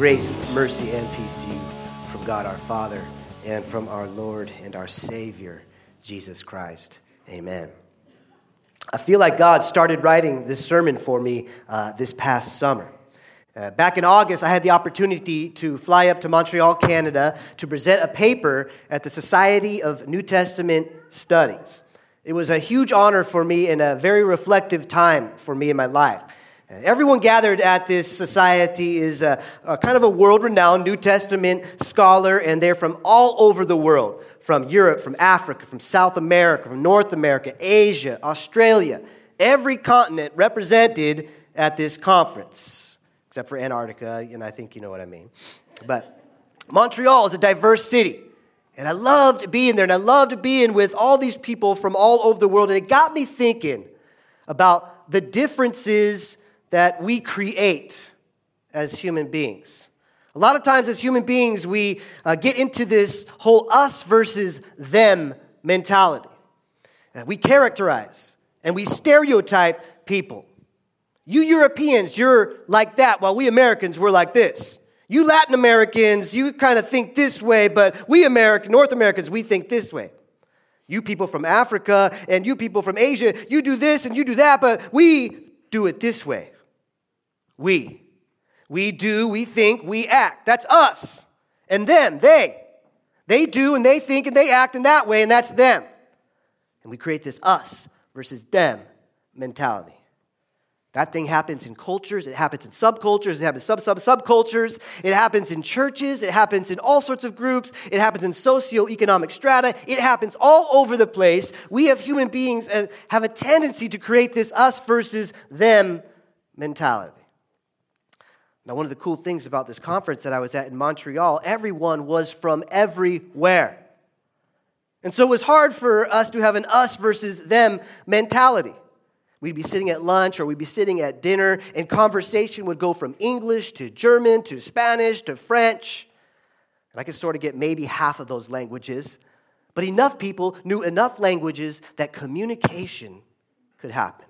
Grace, mercy, and peace to you from God our Father and from our Lord and our Savior, Jesus Christ. Amen. I feel like God started writing this sermon for me uh, this past summer. Uh, back in August, I had the opportunity to fly up to Montreal, Canada, to present a paper at the Society of New Testament Studies. It was a huge honor for me and a very reflective time for me in my life. Everyone gathered at this society is a, a kind of a world renowned New Testament scholar, and they're from all over the world from Europe, from Africa, from South America, from North America, Asia, Australia, every continent represented at this conference, except for Antarctica, and I think you know what I mean. But Montreal is a diverse city. And I loved being there, and I loved being with all these people from all over the world. And it got me thinking about the differences that we create as human beings. A lot of times, as human beings, we uh, get into this whole us versus them mentality. Uh, we characterize and we stereotype people. You Europeans, you're like that, while we Americans, we're like this. You Latin Americans, you kind of think this way, but we American, North Americans, we think this way. You people from Africa and you people from Asia, you do this and you do that, but we do it this way. We. We do, we think, we act. That's us. And them, they. They do and they think and they act in that way, and that's them. And we create this us versus them mentality. That thing happens in cultures, it happens in subcultures, it happens in sub sub subcultures, it happens in churches, it happens in all sorts of groups, it happens in socioeconomic strata, it happens all over the place. We have human beings uh, have a tendency to create this us versus them mentality. Now, one of the cool things about this conference that I was at in Montreal, everyone was from everywhere. And so it was hard for us to have an us versus them mentality. We'd be sitting at lunch or we'd be sitting at dinner, and conversation would go from English to German to Spanish to French. And I could sort of get maybe half of those languages. But enough people knew enough languages that communication could happen.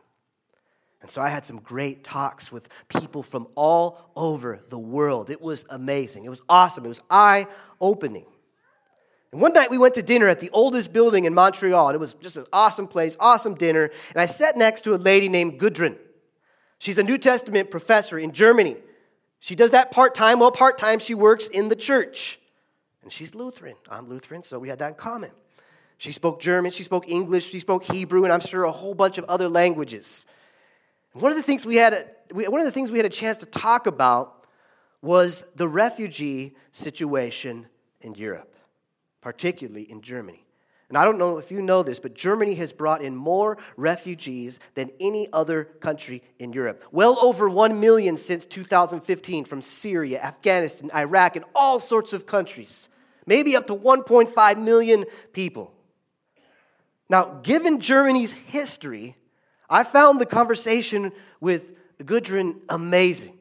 And so I had some great talks with people from all over the world. It was amazing. It was awesome. It was eye opening. And one night we went to dinner at the oldest building in Montreal, and it was just an awesome place, awesome dinner. And I sat next to a lady named Gudrun. She's a New Testament professor in Germany. She does that part time. Well, part time, she works in the church. And she's Lutheran. I'm Lutheran, so we had that in common. She spoke German, she spoke English, she spoke Hebrew, and I'm sure a whole bunch of other languages. One of the things we had, one of the things we had a chance to talk about was the refugee situation in Europe, particularly in Germany. And I don't know if you know this, but Germany has brought in more refugees than any other country in Europe. Well over 1 million since 2015 from Syria, Afghanistan, Iraq, and all sorts of countries. Maybe up to 1.5 million people. Now, given Germany's history, I found the conversation with Gudrun amazing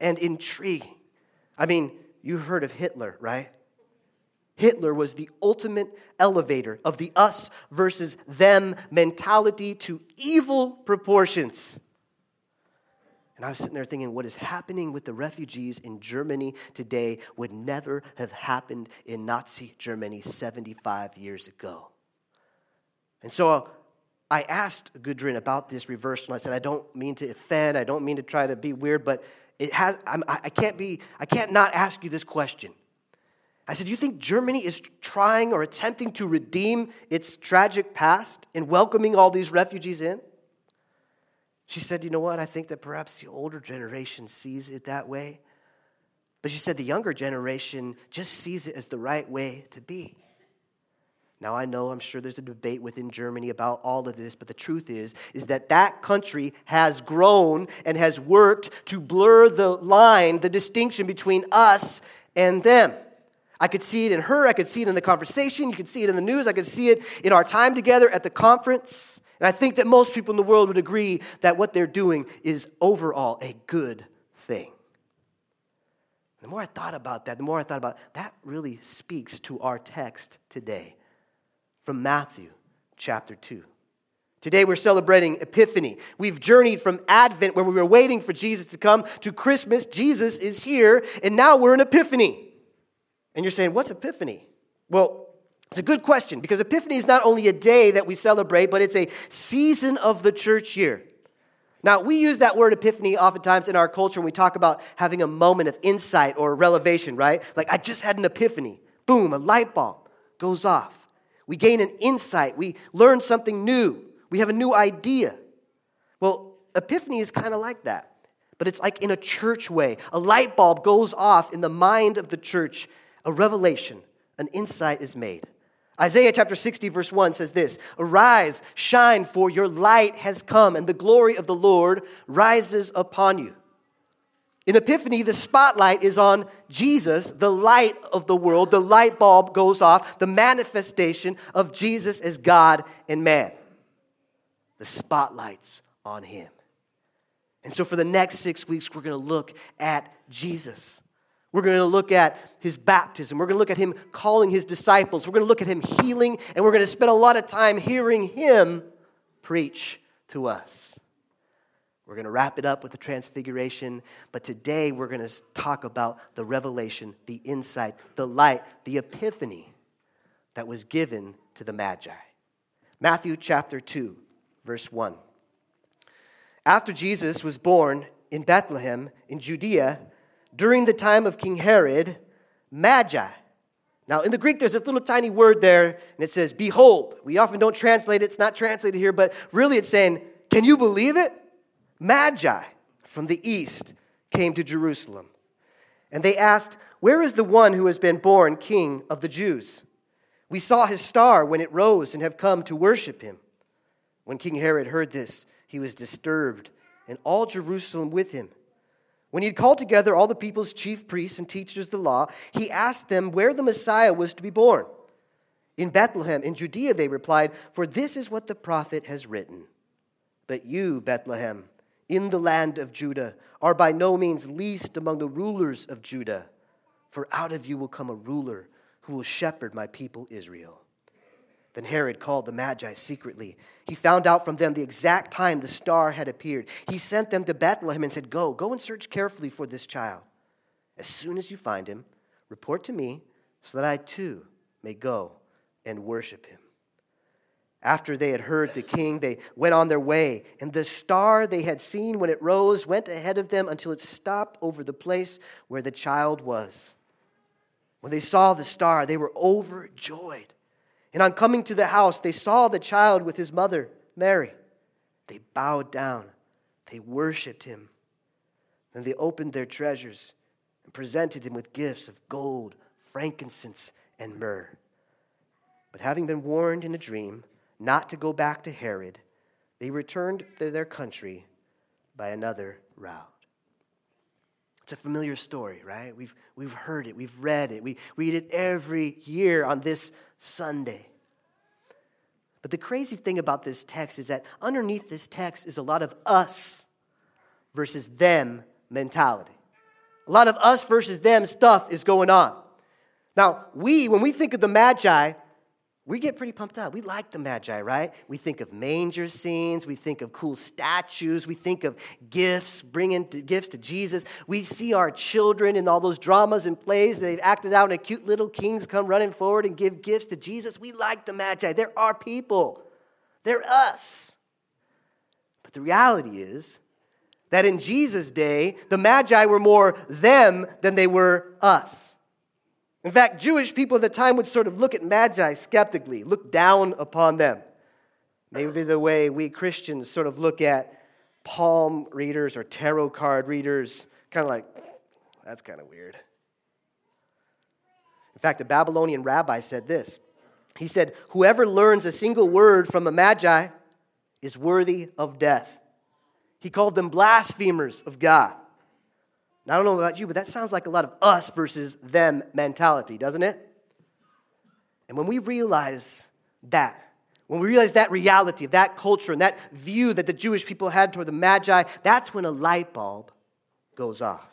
and intriguing. I mean, you've heard of Hitler, right? Hitler was the ultimate elevator of the us versus them mentality to evil proportions. And I was sitting there thinking, what is happening with the refugees in Germany today would never have happened in Nazi Germany 75 years ago. And so I asked Gudrun about this reversal. I said, I don't mean to offend, I don't mean to try to be weird, but it has, I'm, I can't be, I can't not ask you this question. I said, Do you think Germany is trying or attempting to redeem its tragic past in welcoming all these refugees in? She said, You know what? I think that perhaps the older generation sees it that way. But she said the younger generation just sees it as the right way to be. Now I know I'm sure there's a debate within Germany about all of this, but the truth is is that that country has grown and has worked to blur the line, the distinction between us and them. I could see it in her, I could see it in the conversation, you could see it in the news, I could see it in our time together at the conference. And I think that most people in the world would agree that what they're doing is overall a good thing. The more I thought about that, the more I thought about that really speaks to our text today from Matthew chapter 2. Today we're celebrating Epiphany. We've journeyed from Advent, where we were waiting for Jesus to come, to Christmas. Jesus is here, and now we're in Epiphany. And you're saying, what's Epiphany? Well, it's a good question because Epiphany is not only a day that we celebrate, but it's a season of the church year. Now, we use that word epiphany oftentimes in our culture when we talk about having a moment of insight or revelation, right? Like, I just had an epiphany. Boom, a light bulb goes off. We gain an insight. We learn something new. We have a new idea. Well, epiphany is kind of like that, but it's like in a church way. A light bulb goes off in the mind of the church, a revelation, an insight is made. Isaiah chapter 60, verse 1 says this Arise, shine, for your light has come, and the glory of the Lord rises upon you. In Epiphany, the spotlight is on Jesus, the light of the world. The light bulb goes off, the manifestation of Jesus as God and man the spotlight's on him. And so, for the next six weeks, we're going to look at Jesus. We're going to look at his baptism. We're going to look at him calling his disciples. We're going to look at him healing, and we're going to spend a lot of time hearing him preach to us. We're going to wrap it up with the transfiguration, but today we're going to talk about the revelation, the insight, the light, the epiphany that was given to the Magi. Matthew chapter 2, verse 1. After Jesus was born in Bethlehem in Judea, during the time of King Herod, Magi. Now, in the Greek, there's this little tiny word there, and it says, Behold. We often don't translate it, it's not translated here, but really it's saying, Can you believe it? Magi from the east came to Jerusalem. And they asked, Where is the one who has been born king of the Jews? We saw his star when it rose and have come to worship him. When King Herod heard this, he was disturbed, and all Jerusalem with him. When he had called together all the people's chief priests and teachers of the law, he asked them where the Messiah was to be born. In Bethlehem, in Judea, they replied, For this is what the prophet has written. But you, Bethlehem, in the land of Judah, are by no means least among the rulers of Judah, for out of you will come a ruler who will shepherd my people Israel. Then Herod called the Magi secretly. He found out from them the exact time the star had appeared. He sent them to Bethlehem and said, Go, go and search carefully for this child. As soon as you find him, report to me so that I too may go and worship him. After they had heard the king, they went on their way, and the star they had seen when it rose went ahead of them until it stopped over the place where the child was. When they saw the star, they were overjoyed. And on coming to the house, they saw the child with his mother, Mary. They bowed down, they worshiped him. Then they opened their treasures and presented him with gifts of gold, frankincense, and myrrh. But having been warned in a dream not to go back to Herod, they returned to their country by another route. It's a familiar story, right? We've, we've heard it, we've read it, we read it every year on this Sunday. But the crazy thing about this text is that underneath this text is a lot of us versus them mentality. A lot of us versus them stuff is going on. Now, we, when we think of the Magi, we get pretty pumped up. We like the Magi, right? We think of manger scenes, we think of cool statues, we think of gifts, bringing gifts to Jesus. We see our children in all those dramas and plays they've acted out, and cute little kings come running forward and give gifts to Jesus. We like the Magi. They're our people, they're us. But the reality is that in Jesus' day, the Magi were more them than they were us. In fact, Jewish people at the time would sort of look at magi skeptically, look down upon them. Maybe the way we Christians sort of look at palm readers or tarot card readers, kind of like, that's kind of weird. In fact, a Babylonian rabbi said this. He said, Whoever learns a single word from a magi is worthy of death. He called them blasphemers of God. Now, I don't know about you, but that sounds like a lot of us versus them mentality, doesn't it? And when we realize that, when we realize that reality of that culture and that view that the Jewish people had toward the Magi, that's when a light bulb goes off.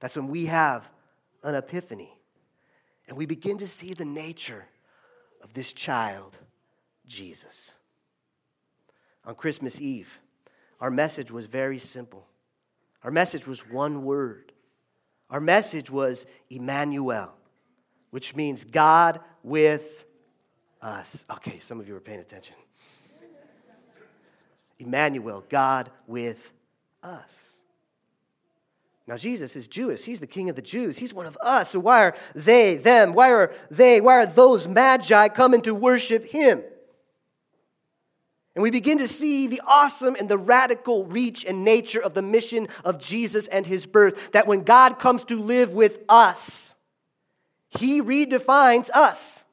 That's when we have an epiphany. And we begin to see the nature of this child, Jesus. on Christmas Eve, our message was very simple. Our message was one word. Our message was Emmanuel, which means God with us. Okay, some of you are paying attention. Emmanuel, God with us. Now, Jesus is Jewish. He's the king of the Jews. He's one of us. So, why are they, them, why are they, why are those magi coming to worship him? And we begin to see the awesome and the radical reach and nature of the mission of Jesus and his birth. That when God comes to live with us, he redefines us.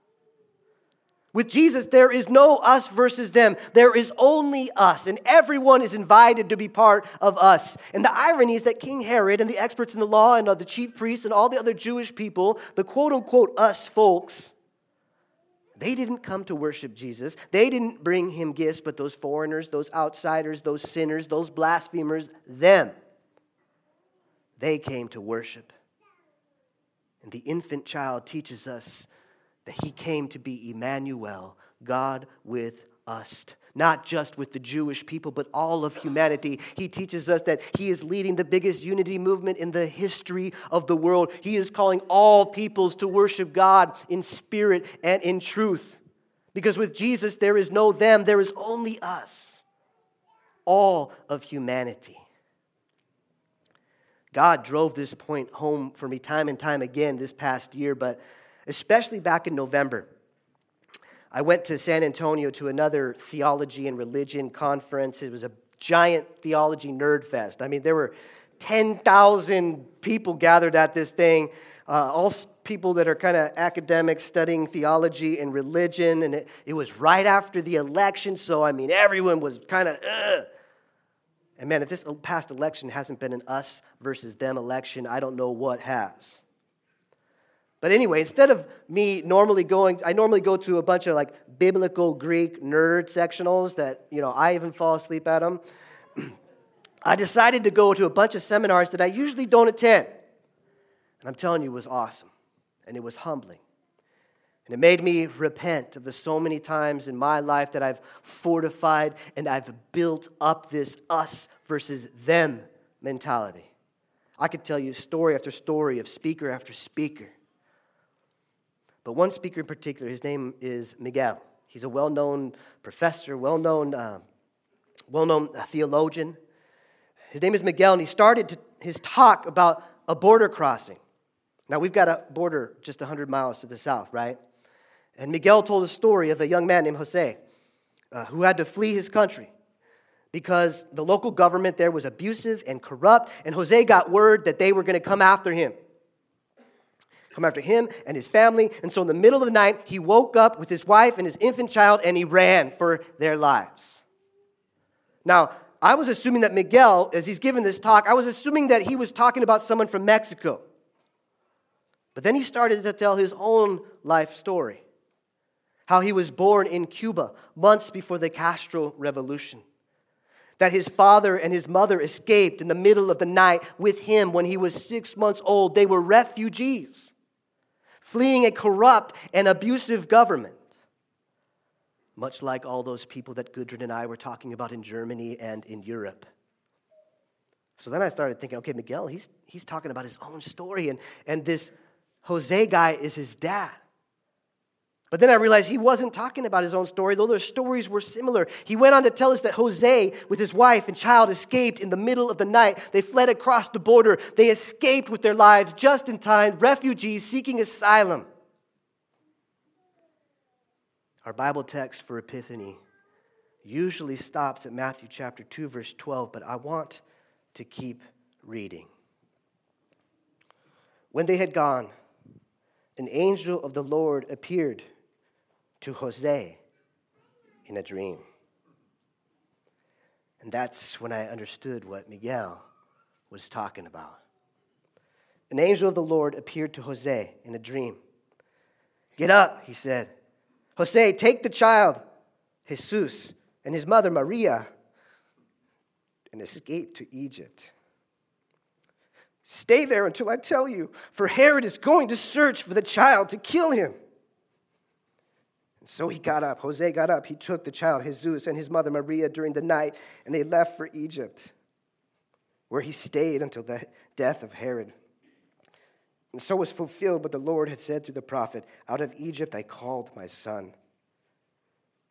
With Jesus, there is no us versus them. There is only us, and everyone is invited to be part of us. And the irony is that King Herod and the experts in the law and the chief priests and all the other Jewish people, the quote unquote us folks, they didn't come to worship Jesus. They didn't bring him gifts, but those foreigners, those outsiders, those sinners, those blasphemers, them, they came to worship. And the infant child teaches us that he came to be Emmanuel, God with us. Not just with the Jewish people, but all of humanity. He teaches us that he is leading the biggest unity movement in the history of the world. He is calling all peoples to worship God in spirit and in truth. Because with Jesus, there is no them, there is only us. All of humanity. God drove this point home for me time and time again this past year, but especially back in November. I went to San Antonio to another theology and religion conference. It was a giant theology nerd fest. I mean, there were 10,000 people gathered at this thing, uh, all people that are kind of academics studying theology and religion. And it, it was right after the election, so I mean, everyone was kind of, and man, if this past election hasn't been an us versus them election, I don't know what has. But anyway, instead of me normally going, I normally go to a bunch of like biblical Greek nerd sectionals that, you know, I even fall asleep at them. I decided to go to a bunch of seminars that I usually don't attend. And I'm telling you, it was awesome. And it was humbling. And it made me repent of the so many times in my life that I've fortified and I've built up this us versus them mentality. I could tell you story after story of speaker after speaker but one speaker in particular, his name is Miguel. He's a well known professor, well known uh, well known theologian. His name is Miguel, and he started to, his talk about a border crossing. Now, we've got a border just 100 miles to the south, right? And Miguel told a story of a young man named Jose uh, who had to flee his country because the local government there was abusive and corrupt, and Jose got word that they were going to come after him come after him and his family. And so in the middle of the night, he woke up with his wife and his infant child and he ran for their lives. Now, I was assuming that Miguel, as he's given this talk, I was assuming that he was talking about someone from Mexico. But then he started to tell his own life story how he was born in Cuba months before the Castro Revolution. That his father and his mother escaped in the middle of the night with him when he was six months old. They were refugees fleeing a corrupt and abusive government. Much like all those people that Gudrun and I were talking about in Germany and in Europe. So then I started thinking, okay, Miguel, he's, he's talking about his own story, and, and this Jose guy is his dad. But then I realized he wasn't talking about his own story, though their stories were similar. He went on to tell us that Jose, with his wife and child, escaped in the middle of the night. They fled across the border. They escaped with their lives just in time, refugees seeking asylum. Our Bible text for Epiphany usually stops at Matthew chapter 2, verse 12, but I want to keep reading. When they had gone, an angel of the Lord appeared to Jose in a dream. And that's when I understood what Miguel was talking about. An angel of the Lord appeared to Jose in a dream. Get up, he said. Jose, take the child, Jesus, and his mother Maria, and escape to Egypt. Stay there until I tell you, for Herod is going to search for the child to kill him. And so he got up. Jose got up. He took the child, Jesus, and his mother Maria during the night, and they left for Egypt, where he stayed until the death of Herod. And so was fulfilled what the Lord had said through the prophet Out of Egypt I called my son.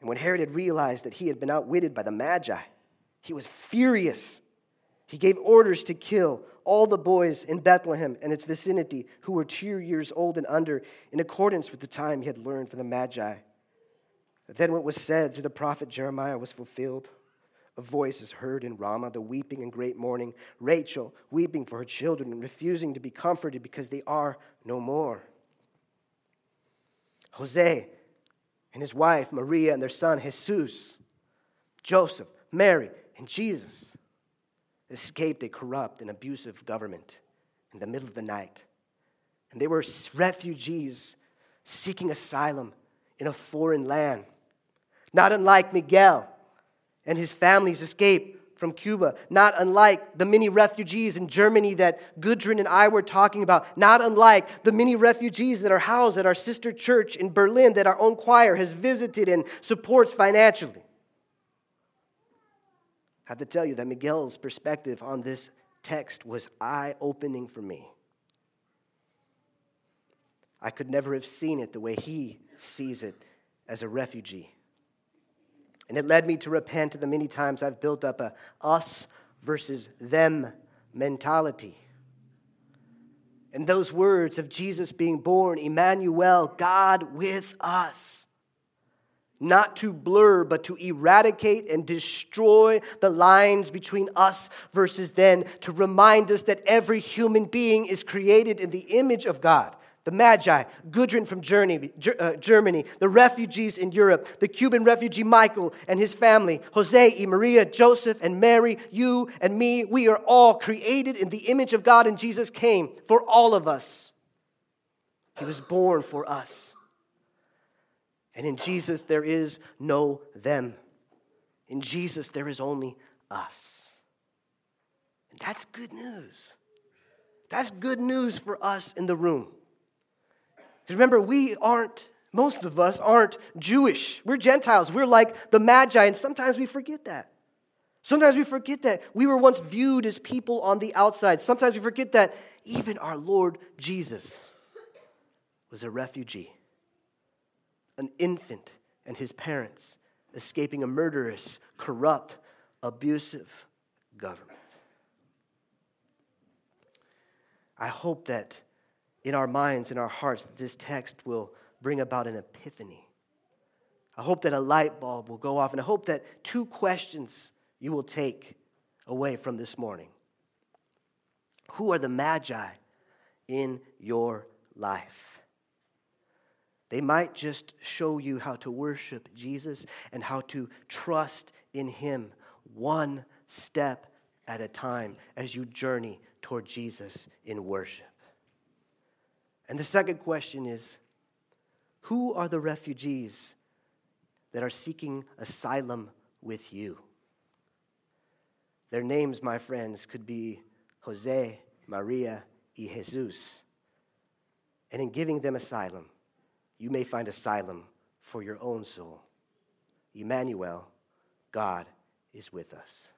And when Herod had realized that he had been outwitted by the Magi, he was furious. He gave orders to kill all the boys in Bethlehem and its vicinity who were two years old and under, in accordance with the time he had learned from the Magi. Then what was said through the prophet Jeremiah was fulfilled. A voice is heard in Ramah, the weeping and great mourning, Rachel weeping for her children and refusing to be comforted because they are no more. Jose and his wife Maria and their son Jesus, Joseph, Mary, and Jesus escaped a corrupt and abusive government in the middle of the night. And they were refugees seeking asylum in a foreign land. Not unlike Miguel and his family's escape from Cuba, not unlike the many refugees in Germany that Gudrun and I were talking about, not unlike the many refugees that are housed at our sister church in Berlin that our own choir has visited and supports financially. I have to tell you that Miguel's perspective on this text was eye opening for me. I could never have seen it the way he sees it as a refugee. And it led me to repent of the many times I've built up a us versus them mentality. And those words of Jesus being born, Emmanuel, God with us. Not to blur, but to eradicate and destroy the lines between us versus them, to remind us that every human being is created in the image of God the Magi, Gudrun from uh, Germany, the refugees in Europe, the Cuban refugee Michael and his family, Jose Maria, Joseph and Mary, you and me, we are all created in the image of God, and Jesus came for all of us. He was born for us. And in Jesus, there is no them. In Jesus, there is only us. And that's good news. That's good news for us in the room. Remember, we aren't, most of us aren't Jewish. We're Gentiles. We're like the Magi, and sometimes we forget that. Sometimes we forget that we were once viewed as people on the outside. Sometimes we forget that even our Lord Jesus was a refugee, an infant and his parents escaping a murderous, corrupt, abusive government. I hope that in our minds, in our hearts, this text will bring about an epiphany. I hope that a light bulb will go off, and I hope that two questions you will take away from this morning. Who are the magi in your life? They might just show you how to worship Jesus and how to trust in Him one step at a time as you journey toward Jesus in worship. And the second question is Who are the refugees that are seeking asylum with you? Their names, my friends, could be Jose, Maria, y Jesus. And in giving them asylum, you may find asylum for your own soul. Emmanuel, God is with us.